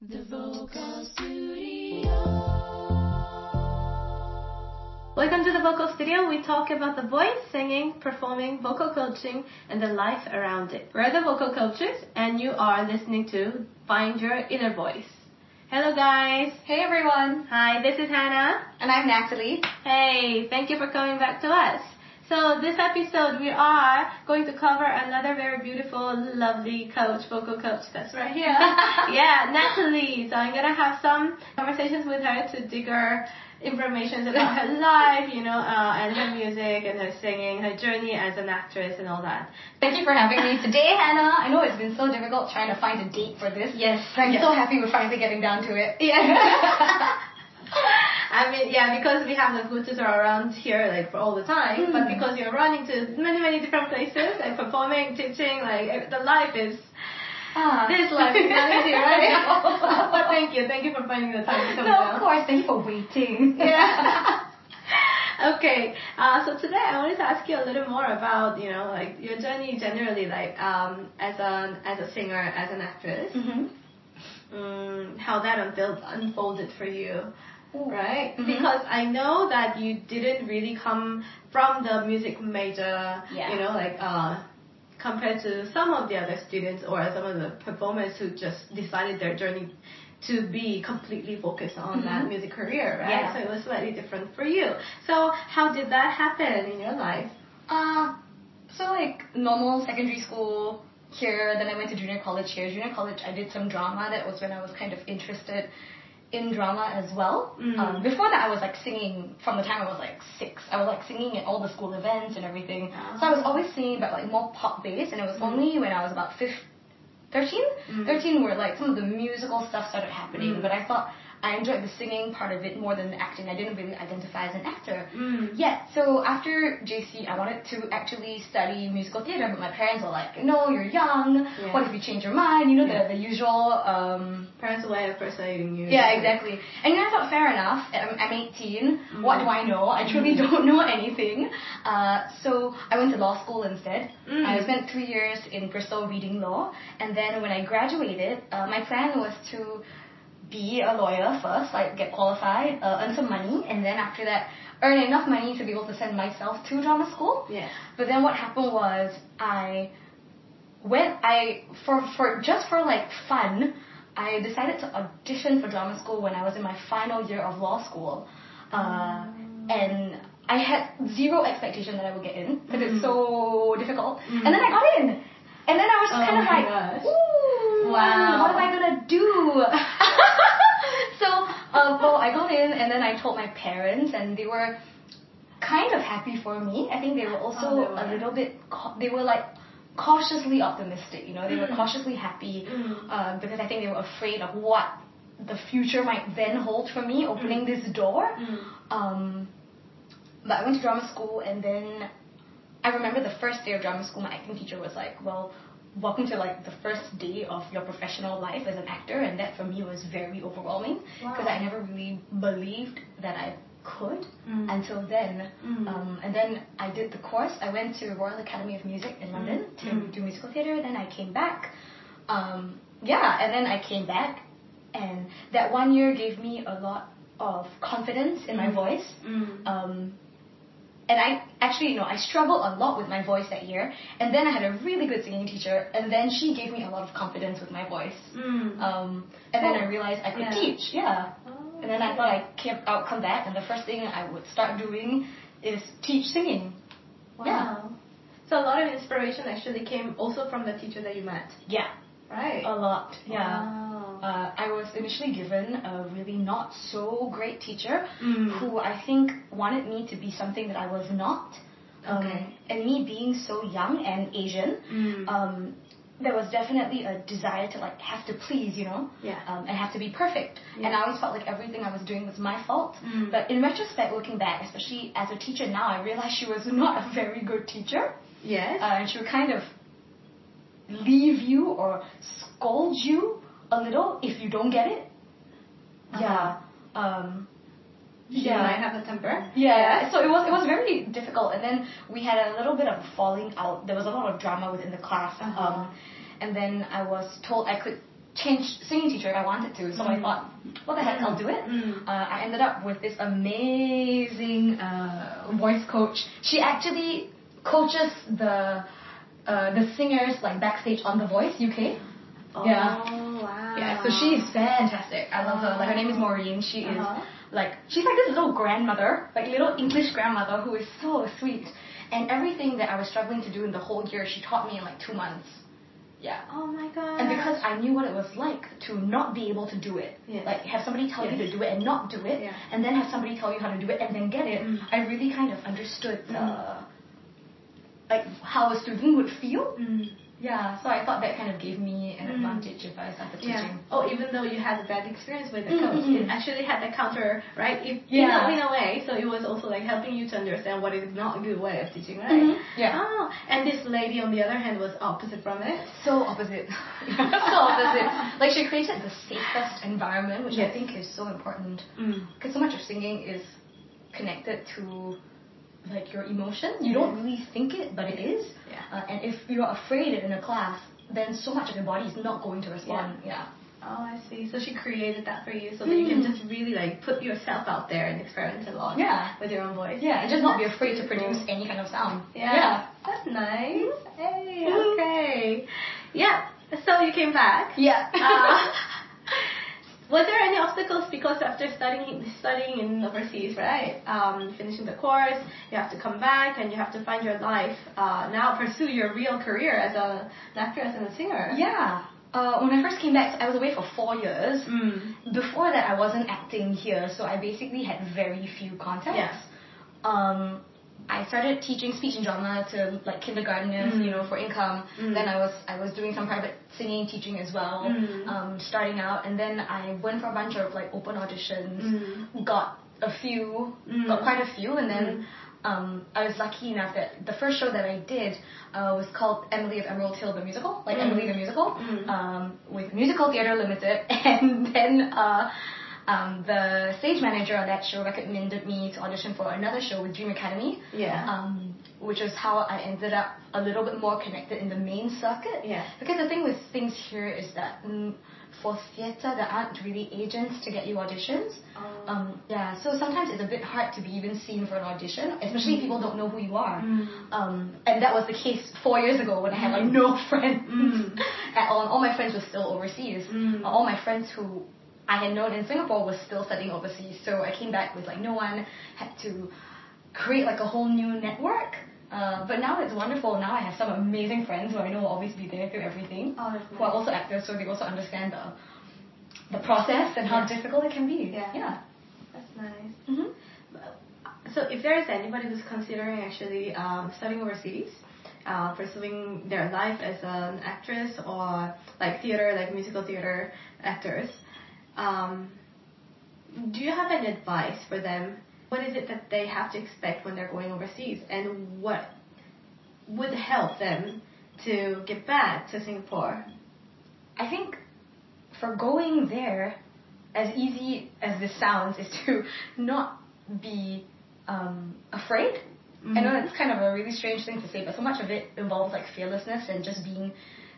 The Vocal Studio. Welcome to the Vocal Studio. We talk about the voice, singing, performing, vocal coaching, and the life around it. We're the vocal coaches, and you are listening to Find Your Inner Voice. Hello, guys. Hey everyone, Hi, this is Hanna. and I'm Natalie. Hey, thank you for coming back to us. So this episode we are going to cover another very beautiful, lovely coach, vocal coach that's right here. yeah, Natalie. So I'm gonna have some conversations with her to dig her information about her life, you know, uh, and her music and her singing, her journey as an actress and all that. Thank you for having me today, Hanna. I know it's been so difficult trying to find a date for this. Yes, But I'm yes. so happy we're finally getting down to it. Yeah. I mean, yeah, because we have the Bluetooth are around here like for all the time, but Mm. because you're running to many, many different places like performing, teaching, like eh, the life is Ah. this life is not easy, right? But thank you, thank you for finding the time to come no, down. of course. Thank you for waiting. Yeah. okay. Uh, so today I wanted to ask you a little more about you know like your journey generally, like um, as an as a singer, as an actress, hmm um, how that unfold, unfolded for you. Right? Mhm. Because I know that you didn't really come from the music major, Yeah. you know, like uh, compared to some of the other students or some of the performers who just decided their journey to be completely focused on that Mhm. music career, right? Yeah. So it was slightly different for you. So how did that happen in your life? Uh, so like normal secondary school here, then I went to junior college here. Junior college, I did some drama. That was when I was kind of interested in drama as well. Mm. Um, before that, I was like singing from the time I was like six. I was like singing at all the school events and everything. So I was Ah. always singing, but like more pop based. And it was Mm. only when I was about 15, 13, Mm. 13 where like some of the musical stuff started happening. Mm. But I thought I enjoyed the singing part of it more than the acting. I didn't really identify as an actor. Mm. Yeah, so after JC, I wanted to actually study musical theater, but my parents were like, no, you're young. Yeah. What if you change your mind? You know, Yeah. the, the usual. Um, Parents' way of persuading you. yeah, exactly. And then I thought, fair enough. I'm, I'm 18. What do I know? I truly don't know anything. Uh, so I went to law school instead. Mm. I spent three years in Bristol reading law. And then when I graduated, uh, my plan was to be a lawyer first, like get qualified, uh, earn some money, and then after that, earn enough money to be able to send myself to drama school. Yeah. But then what happened was I went I for for just for like fun, I decided to audition for drama school when I was in my final year of law school. Uh, and I had zero expectation that I would get in because it's so difficult. Mm. And then I got in. And then I was Oh kind of like, gosh. ooh, Wow. what am I gonna do? so, uh, well, I got in and then I told my parents and they were kind of happy for me. I think they were also Oh, they a little bit. They were like cautiously optimistic, you know, they were Mm. cautiously happy Mm. uh, because I think they were afraid of what the future might then hold for me, opening this door. Mm. Um, but I went to drama school and then I remember the first day of drama school, my acting teacher was like, well, welcome to like the first day of your professional life as an actor. And that for me was very overwhelming because Wow. I never really believed that I could Mm. until then. Mm. Um, and then I did the course. I went to Royal Academy of Music in London to Mm. do musical theatre. Then I came back. Um, yeah, and then I came back. And that one year gave me a lot of confidence in my Mm. voice. Mm. Um, and I actually, you know, I struggled a lot with my voice that year. And then I had a really good singing teacher, and then she gave me a lot of confidence with my voice. Mm. Um, and then I realized I could yeah. teach, yeah. Oh, And then I thought I came, I would come back, and the first thing I would start doing is teach singing. Wow. Yeah. So a lot of inspiration actually came also from the teacher that you met, Yeah, right? a lot. Yeah. Wow. Uh, I was initially given a really not so great teacher Mm. who I think wanted me to be something that I was not. Um, Okay. And me being so young and Asian, Mm. um, there was definitely a desire to like have to please, you know, Yeah. um, and have to be perfect. Yeah. And I always felt like everything I was doing was my fault. Mm. But in retrospect, looking back, especially as a teacher now, I realized she was not a very good teacher. yes. Uh, and she would kind of leave you or scold you a little if you don't get it. Uh-huh. Yeah. Um, she yeah. might have a temper. yeah, so it was it was very difficult, and then we had a little bit of falling out. There was a lot of drama within the class, Uh-huh. um, and then I was told I could change singing teacher if I wanted to. So I Mm. thought, what the heck, I'll do it. Mm. Uh, I ended up with this amazing uh, voice coach. She actually coaches the uh, the singers like backstage on The Voice UK. Yeah. Oh, wow. Yeah, so she's fantastic. I love her. Like her name is Maureen. She is Uh-huh. like she's like this little grandmother, like little English grandmother who is so sweet. And everything that I was struggling to do in the whole year, she taught me in like two months. Yeah. Oh my god. And because I knew what it was like to not be able to do it, Yes. like have somebody tell you to do it and not do it, Yeah. and then have somebody tell you how to do it and then get it, Mm. I really kind of understood Mm. uh, like how a student would feel. Mm. Yeah, so I thought that kind of gave me an Mm. advantage if I started Yeah. teaching. Oh, even though you had a bad experience with the Mm, coach, mm, mm. it actually had the counter, right? If, Yeah. In a, in a way, so it was also like helping you to understand what is not a good way of teaching, right? Mhm. Yeah. Oh, and this lady on the other hand was opposite from it. So opposite. so opposite. Like she created the safest environment, which I think is so important. Mm. Because so much of singing is connected to like your emotions. You don't really think it, but it is. Yeah. Uh, and if you're afraid in a class, then so much of your body is not going to respond. Yeah. Oh, I see. So she created that for you so that you can Mm. just really like put yourself out there and experiment a lot. Yeah. With your own voice. Yeah, and just not be afraid to produce any kind of sound. Yeah. That's nice. Hey, Mhm. okay. Yeah. So you came back. Yeah. Uh, was there any obstacles because after studying studying in overseas, right? Um, finishing the course, you have to come back and you have to find your life. Uh, now pursue your real career as a, an actress and a singer. yeah. Uh, when I first came back, I was away for four years. Mm. Before that, I wasn't acting here, so I basically had very few contacts. Yeah. Um, I started teaching speech and drama to like kindergarteners, Mm. you know, for income. Mm. Then I was I was doing some private singing teaching as well, Mm. um, starting out. And then I went for a bunch of like open auditions, Mm. got a few, Mm. got quite a few, and then. Mm. Um, I was lucky enough that the first show that I did uh, was called Emily of Emerald Hill the musical, like. Emily the musical, um, with Musical Theatre Limited, and then uh, um, the stage manager on that show recommended me to audition for another show with Dream Academy, Yeah. um, which is how I ended up a little bit more connected in the main circuit. Yeah. Because the thing with things here is that mm, for theatre there aren't really agents to get you auditions. Oh. Um, yeah, so sometimes it's a bit hard to be even seen for an audition, especially if people don't know who you are. Mm. Um, and that was the case four years ago when I had like no friends Mm. at all. All my friends were still overseas. Mm. All my friends who I had known in Singapore was still studying overseas. So I came back with like no one, had to create like a whole new network. Uh, but now it's wonderful. Now I have some amazing friends who I know will always be there through everything. Oh, that's Who are also actors, so they also understand the the process and how Yeah. difficult it can be. Yeah. Yeah. That's nice. hmm So if there is anybody who's considering actually um, studying overseas, uh, pursuing their life as an actress or like theater, like musical theater actors, um, do you have any advice for them? What is it that they have to expect when they're going overseas, and what would help them to get back to Singapore? I think for going there, as easy as this sounds, is to not be um, afraid. I know Mhm. that's kind of a really strange thing to say, but so much of it involves like fearlessness and just being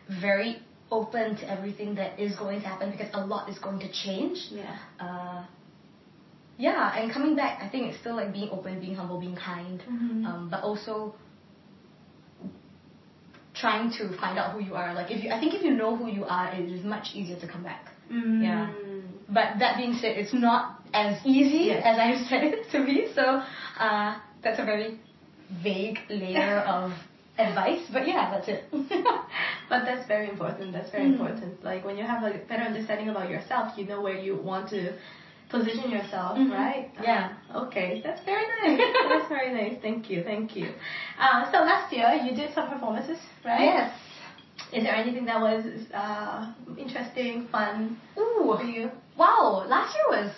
very open to everything that is going to happen because a lot is going to change. Yeah. Uh, yeah, and coming back, I think it's still like being open, being humble, being kind, Mhm. um, but also trying to find out who you are. Like if you, I think if you know who you are, it is much easier to come back. Mm. Yeah. But that being said, it's not as easy Yes. as I've said it to be. So uh, that's a very vague layer of advice. But yeah, that's it. But that's very important. That's very Mm. important. Like when you have a better understanding about yourself, you know where you want to position yourself, Mhm. right? Yeah. Uh, okay, that's very nice. that's very nice. Thank you. Thank you. Uh, so last year you did some performances, right? Yes. Is there anything that was uh, interesting, fun Ooh. for you? Wow. Last year was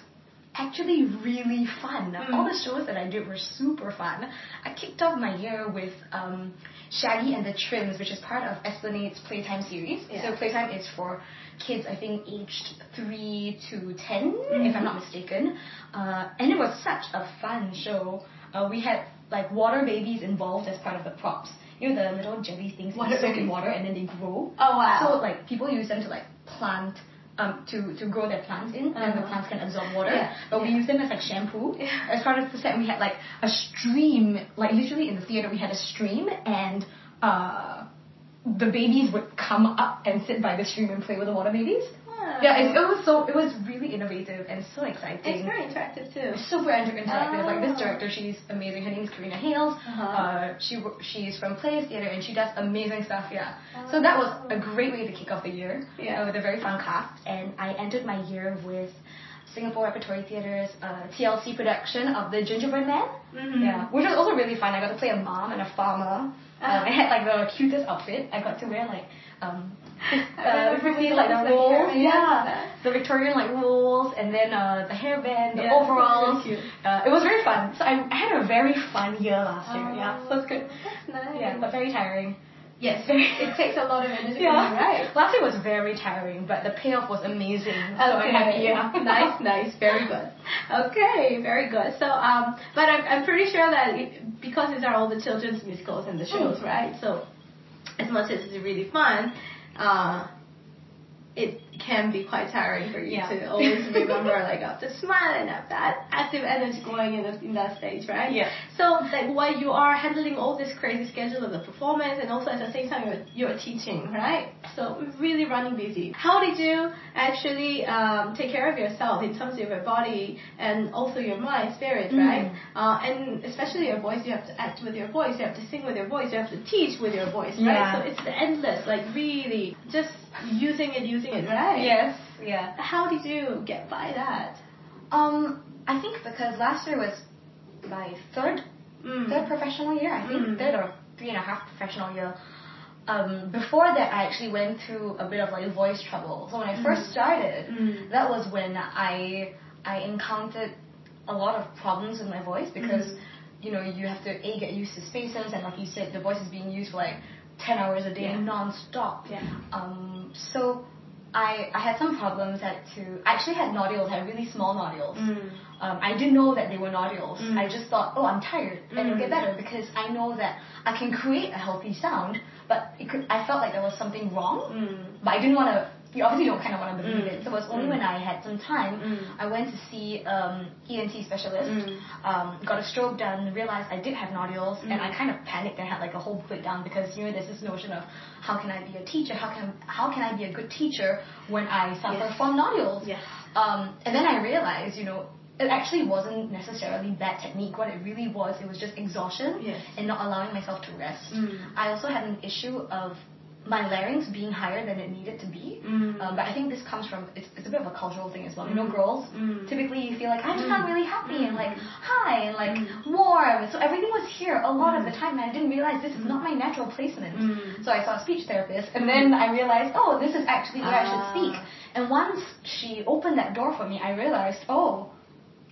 actually really fun. Mm. All the shows that I did were super fun. I kicked off my year with um, Shaggy and the Trims, which is part of Esplanade's Playtime series. Yeah. So Playtime is for kids, I think, aged 3 to 10, if Mhm. I'm not mistaken. Uh, and it was such a fun show. Uh, we had like water babies involved as part of the props. You know the little jelly things that you soak in water and then they grow. Oh wow. So like people use them to like plant um, to, to grow their plants in, and the Uh-huh. plants can absorb water. Yeah, But we use them as like shampoo. Yeah. As part of the set, we had like a stream, like literally in the theater, we had a stream, and uh, the babies would come up and sit by the stream and play with the water babies. Ah. Yeah, it, it was so it was really innovative and so exciting. It's very interactive too. super inter- interactive. Like this Oh. director, she's amazing. Her name is Karina Hales. Uh-huh. Uh, she she's from Players Theatre and she does amazing stuff. Yeah. Oh. So that was a great way to kick off the year. Yeah. Uh, with a very fun cast, and I ended my year with Singapore Repertory Theatre's uh, TLC production of The Gingerbread Man. Mhm. Yeah, which was also really fun. I got to play a mom and a farmer. Um, Uh-huh. I had like the cutest outfit. I got to wear like um, uh, seeing like the hair- yeah. the Victorian like rolls, and then uh, the hairband, the Yeah, overalls. really. Uh, it was very fun. So I, I had a very fun year last year. Yeah, so it's good. That's nice. Yeah, but very tiring. Yes, it takes a lot of energy. Yeah, right? Last year was very tiring, but the payoff was amazing. So I'm happy. Yeah. nice, nice, very good. Okay, very good. So, um, but I'm, I'm pretty sure that it, because these are all the children's musicals and the shows, Mm. right? So, as much as it's really fun, uh, it can be quite tiring for you Yeah. to always remember like have to smile and have that active energy going in, the, in that stage, right? Yeah. So like while you are handling all this crazy schedule of the performance and also at the same time you're, you're teaching, right? So really running busy. How did you actually um, take care of yourself in terms of your body and also your mind, spirit, Mm. right? Uh, and especially your voice, you have to act with your voice, you have to sing with your voice, you have to teach with your voice, right? Yeah. So it's endless, like really just using it, using it, right? Yes. Yeah. How did you get by that? Um, I think because last year was my third Mm. third professional year, I think Mm. third or three and a half professional year. Um, before that, I actually went through a bit of like voice trouble. So when I first started, Mm. that was when I I encountered a lot of problems with my voice because Mm. you know you have to a get used to spaces and like you said, the voice is being used for like ten hours a day Yeah. non-stop. Yeah. Um, so I I had some problems. at to I actually had nodules. I had really small nodules. Mm. Um, I didn't know that they were nodules. Mm. I just thought, oh, I'm tired, and it'll get Mm. better because I know that I can create a healthy sound. But it could, I felt like there was something wrong, Mm. but I didn't want to. You obviously don't kind of want to believe Mm. it. So it was only Mm. when I had some time, Mm. I went to see um, ENT specialist. Mm. Um, got a stroke done. Realized I did have nodules, and Mm. I kind of panicked and had like a whole breakdown because you know there's this notion of how can I be a teacher? How can how can I be a good teacher when I suffer Yes. from nodules? Yes. Um, and then I realized, you know, it actually wasn't necessarily bad technique. What it really was, it was just exhaustion Yes. and not allowing myself to rest. Mm. I also had an issue of my larynx being higher than it needed to be. Mm. Um, but I think this comes from it's, it's a bit of a cultural thing as well. You know, Mm. girls Mm. typically you feel like I just sound really happy and like Mm. high and like Mm. warm. So everything was here a lot of the time, and I didn't realize this is not my natural placement. So I saw a speech therapist, and then I realized, oh, this is actually where I should Ah. speak. And once she opened that door for me, I realized, oh,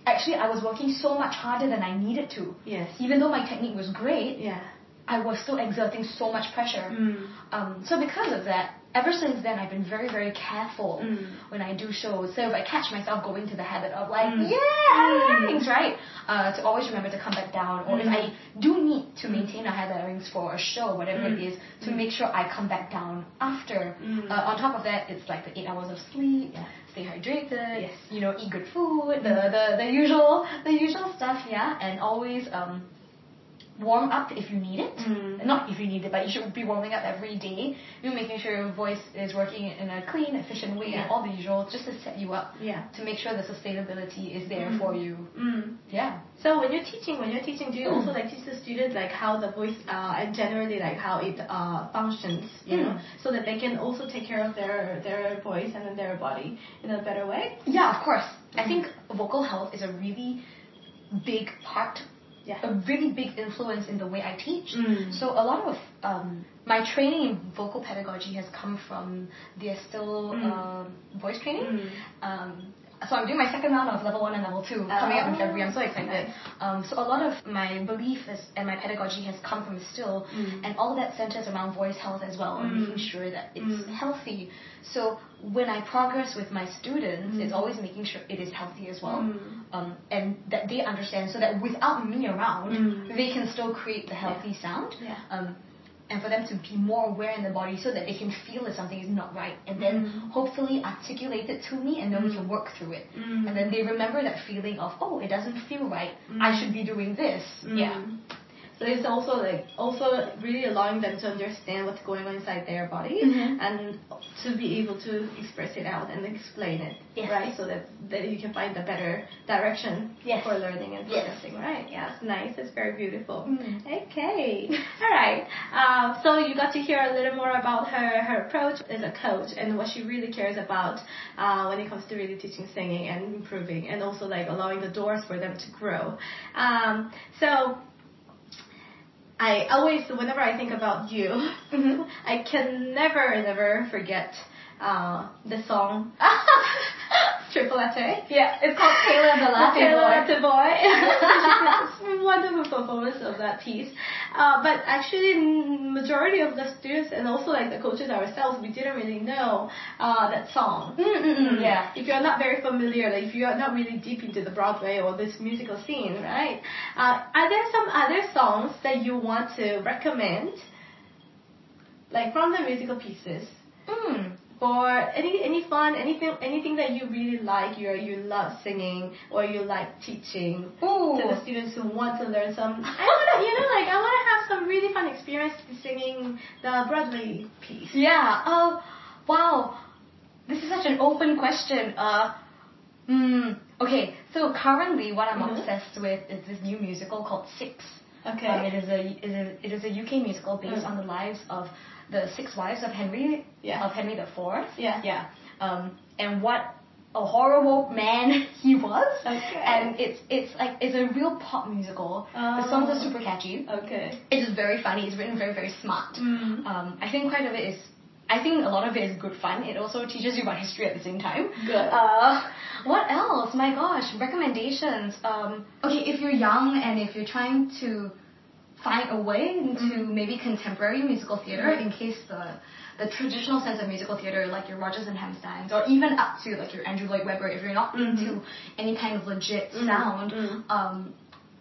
actually I was working so much harder than I needed to. Yes. Even though my technique was great, Yeah. I was still exerting so much pressure. Mm. Um, so because of that, ever since then, I've been very, very careful Mm. when I do shows. So if I catch myself going to the habit of like, Mm. yeah, Mm. larynx, right? Uh, to always remember to come back down. Or if Mm. I do need to maintain a high larynx for a show, whatever it Mm. is, to Mm. make sure I come back down after. Mm. Uh, on top of that, it's like the eight hours of sleep. Yeah. Stay hydrated. Yes. You know, eat good food. The the the usual the usual stuff. Yeah, and always um warm up if you need it. Mm. Not if you need it, but you should be warming up every day. You're making sure your voice is working in a clean, efficient way, Yeah. all the usual, just to set you up Yeah. to make sure the sustainability is there Mm. for you. Mm. Yeah. So when you're teaching, when you're teaching, do you also like teach the students like how the voice uh, and generally like how it uh, functions, you know, Mm. so that they can also take care of their their voice and then their body in a better way? Yeah, of course. I think vocal health is a really big part, Yeah. a really big influence in the way I teach. Mm. So a lot of um, my training in vocal pedagogy has come from the Estill Mm. um voice training. Mm. Um, so I'm doing my second round of level one and level two coming up in Oh, February. I'm so excited. Um, so a lot of my belief is, and my pedagogy has come from Estill, Mm. and all that centers around voice health as well, and Mm. making sure that it's Mm. healthy. So when I progress with my students, Mm. it's always making sure it is healthy as well, Mm. um, and that they understand, so that without me around, Mm. they can still create the healthy sound. Yeah. Um, and for them to be more aware in the body so that they can feel that something is not right and then Mm. hopefully articulate it to me and then we Mm. can work through it. Mm. And then they remember that feeling of, oh, it doesn't feel right. I Mm. should be doing this. Yeah. So it's also like also really allowing them to understand what's going on inside their body Mhm. and to be able to express it out and explain it, Yes. right? So that, that you can find the better direction Yes. for learning and Yes. right? Yeah, it's nice. It's very beautiful. Mm. Okay, all right. Um, so you got to hear a little more about her her approach as a coach and what she really cares about uh, when it comes to really teaching singing and improving, and also like allowing the doors for them to grow. Um, so. I always, whenever I think about you, Mhm. I can never, never forget uh, the song Triple Latte. Yeah, it's called Taylor the Latte Taylor Boy. Latte Boy. It's a wonderful performance of that piece. Uh, but actually, majority of the students and also like the coaches ourselves, we didn't really know uh, that song. Mm-mm-mm, yeah. If you're not very familiar, like if you're not really deep into the Broadway or this musical scene, right? Uh, are there some other songs that you want to recommend, like from the musical pieces, Mm. Or any any fun, anything anything that you really like, you you love singing or you like teaching Ooh. to the students who want to learn some. I wanna, you know, like I wanna have some really fun experience singing the Broadway piece. Yeah. Oh, wow. This is such an open question. Uh, mm, okay. So currently, what I'm Mhm. obsessed with is this new musical called Six. Okay. Um, it is a it is a, it is a UK musical based Mm. on the lives of the six wives of Henry Yeah. of Henry the Fourth. Yeah. Yeah. Um, and what a horrible man he was. Okay. And it's it's like it's a real pop musical. Oh. The songs are Oh. super catchy. Okay. It is very funny. It's written very very smart. Mm. Um, I think quite of it is. I think a lot of it is good fun. It also teaches you about history at the same time. Good. Uh, what else? My gosh, recommendations. Um, okay, if you're young and if you're trying to find a way into Mhm. maybe contemporary musical theater, in case the the traditional sense of musical theater, like your Rodgers and Hammersteins, or even up to like your Andrew Lloyd Webber, if you're not Mhm. into any kind of legit Mhm. sound, um,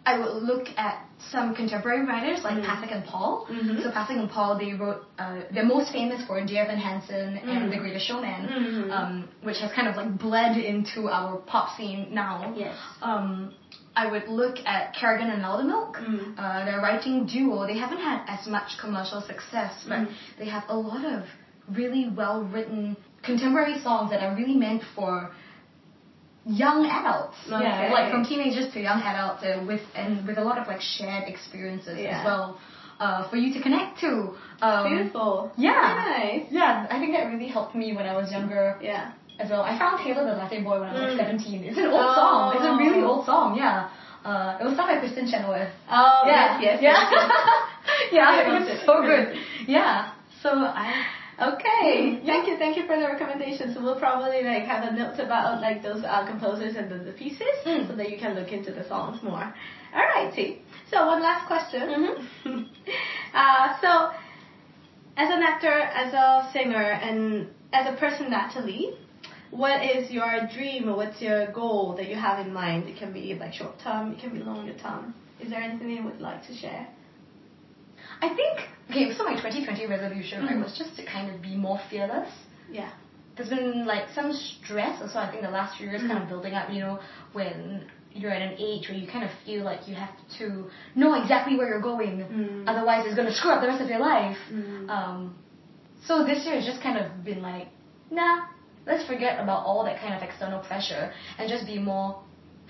I would look at some contemporary writers like Mhm. Pasek and Paul. Mhm. So Pasek and Paul, they wrote, uh, they're most famous for Dear Evan Hansen Mhm. and The Greatest Showman, Mhm. um, which has kind of like bled into our pop scene now. Yes. Um, I would look at Kerrigan and Lowdermilk. Mm. Uh, their writing duo, they haven't had as much commercial success, but Mm. they have a lot of really well written contemporary songs that are really meant for young adults. Okay. Like from teenagers to young adults, and with and with a lot of like shared experiences Yeah. as well, uh, for you to connect to. Um, Beautiful. Yeah. Nice. Yeah, I think that really helped me when I was younger Yeah. as well. I found Taylor the Latte Boy when I was like Mm. 17. It's an old Oh. song. It's a really old song, yeah. Uh, it was sung by Kristin Chenoweth. Oh yeah. yes, yes, yeah. yes, yes. yeah, it was so good. Yeah. So I Okay, thank you, thank you for the recommendations. We'll probably like have a note about like those uh, composers and the, the pieces, Mm. so that you can look into the songs more. Alrighty. So one last question. Mhm. uh, so, as an actor, as a singer, and as a person, Natalie, what is your dream or what's your goal that you have in mind? It can be like short term, it can be longer term. Is there anything you would like to share? I think okay, so my 2020 resolution right, Mhm. was just to kind of be more fearless. Yeah. There's been like some stress also I think the last few years kind Mhm. of building up, you know, when you're at an age where you kind of feel like you have to know exactly where you're going. Mm. Otherwise it's gonna screw up the rest of your life. Mm. Um, so this year has just kind of been like, nah, let's forget about all that kind of external pressure and just be more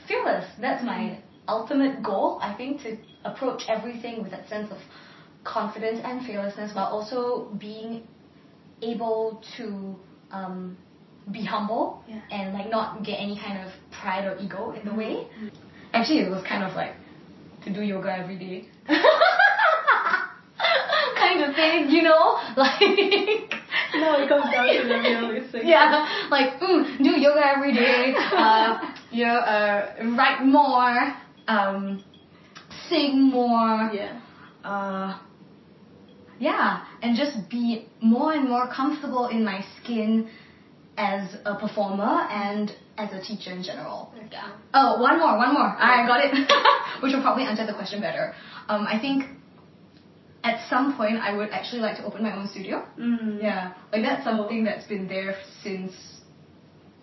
fearless. That's my ultimate goal, I think, to approach everything with that sense of confidence and fearlessness, but also being able to um, be humble Yeah. and like not get any kind of pride or ego in the way. Mm. Actually, it was kind of like to do yoga every day. kind of thing, you know? Like No, it comes down to the realistic. Yeah, like mm, do yoga every day. Uh, you know, uh, write more, um, sing more. Yeah. Uh, yeah, and just be more and more comfortable in my skin as a performer and as a teacher in general. Yeah. Oh, one more, one more. I got it. Which will probably answer the question better. Um, I think at some point I would actually like to open my own studio. Mm. Yeah, like that's something that's been there since,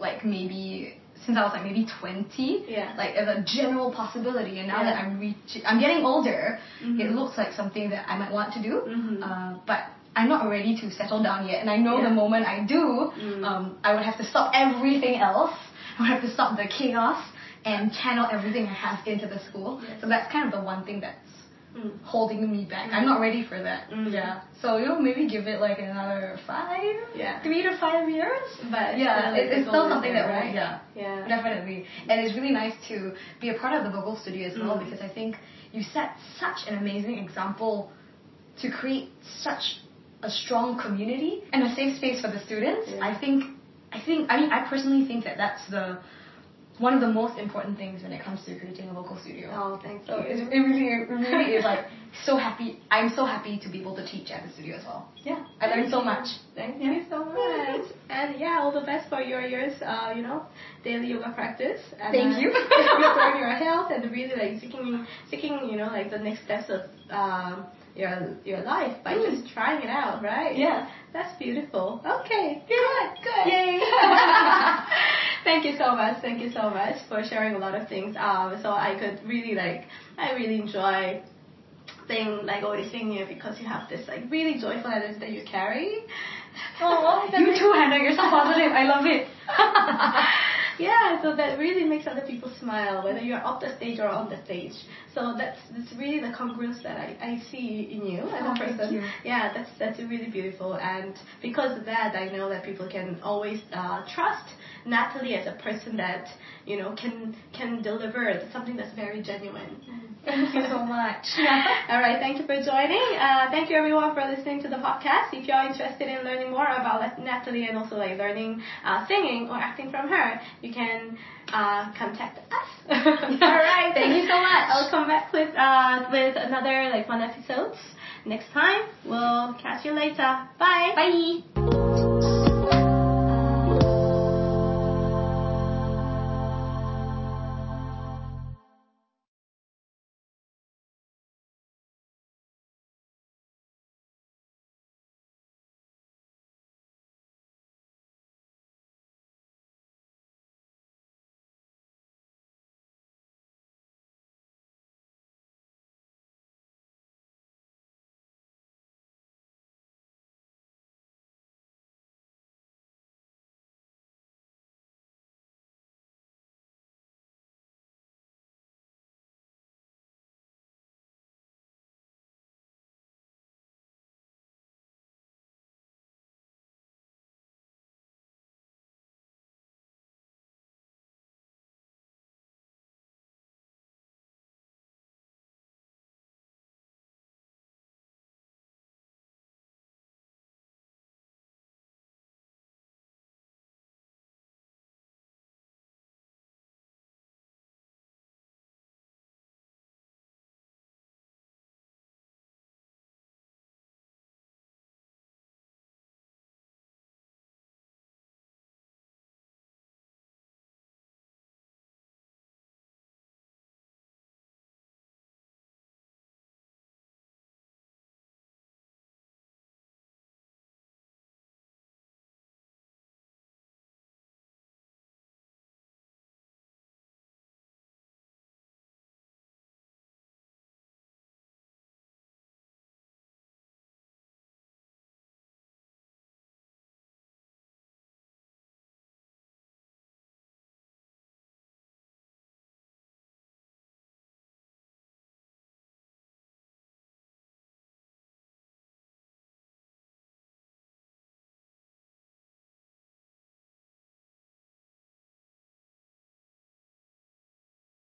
like maybe since I was like maybe twenty. Yeah. Like as a general possibility, and now Yeah. that I'm reaching, I'm getting older. Mhm. It looks like something that I might want to do. Mhm. Uh, but I'm not ready to settle down yet, and I know Yeah. the moment I do, Mm. um, I would have to stop everything else. I would have to stop the chaos and channel everything I have into the school. Yes. So that's kind of the one thing that's Mm. holding me back. I'm not ready for that. Mm. Yeah. So you know, maybe give it like another five, Yeah. three to five years. But yeah, still, it, it's still something there, that right? yeah, Yeah. definitely. And it's really nice to be a part of the vocal studio as well Mm. because I think you set such an amazing example to create such a strong community and a safe space for the students. Yeah. I think, I think, I mean, I personally think that that's the one of the most important things when it comes to creating a vocal studio. Oh, thank you. So it's, it really, it really is like so happy. I'm so happy to be able to teach at the studio as well. Yeah, I learned so much. Thank Yeah. you so much. And yeah, all the best for your years, uh, you know, daily yoga practice. And, Thank uh, you. for your health and really like seeking, seeking, you know, like the next steps of um, your your life by Mm. just trying it out, right? Yeah. That's beautiful. Okay, good, good. Yay. Thank you so much. Thank you so much for sharing a lot of things. Um, so I could really like, I really enjoy thing like always seeing you because you have this like really joyful energy that you carry. Oh, you too, Hanna. You're so positive. I love it. yeah, so that really makes other people smile, whether you're off the stage or on the stage. So that's that's really the congruence that I, I see in you as Oh, a person. Yeah, that's that's really beautiful, and because of that, I know that people can always uh, trust Natalie as a person that you know can can deliver something that's very genuine. Thank you so much. All right, thank you for joining. Uh, thank you everyone for listening to the podcast. If you're interested in learning more about Natalie and also like learning uh, singing or acting from her, you can uh, contact us. All right, Thank you so much. I'll come back with uh, with another like fun episodes next time. We'll catch you later. Bye. Bye.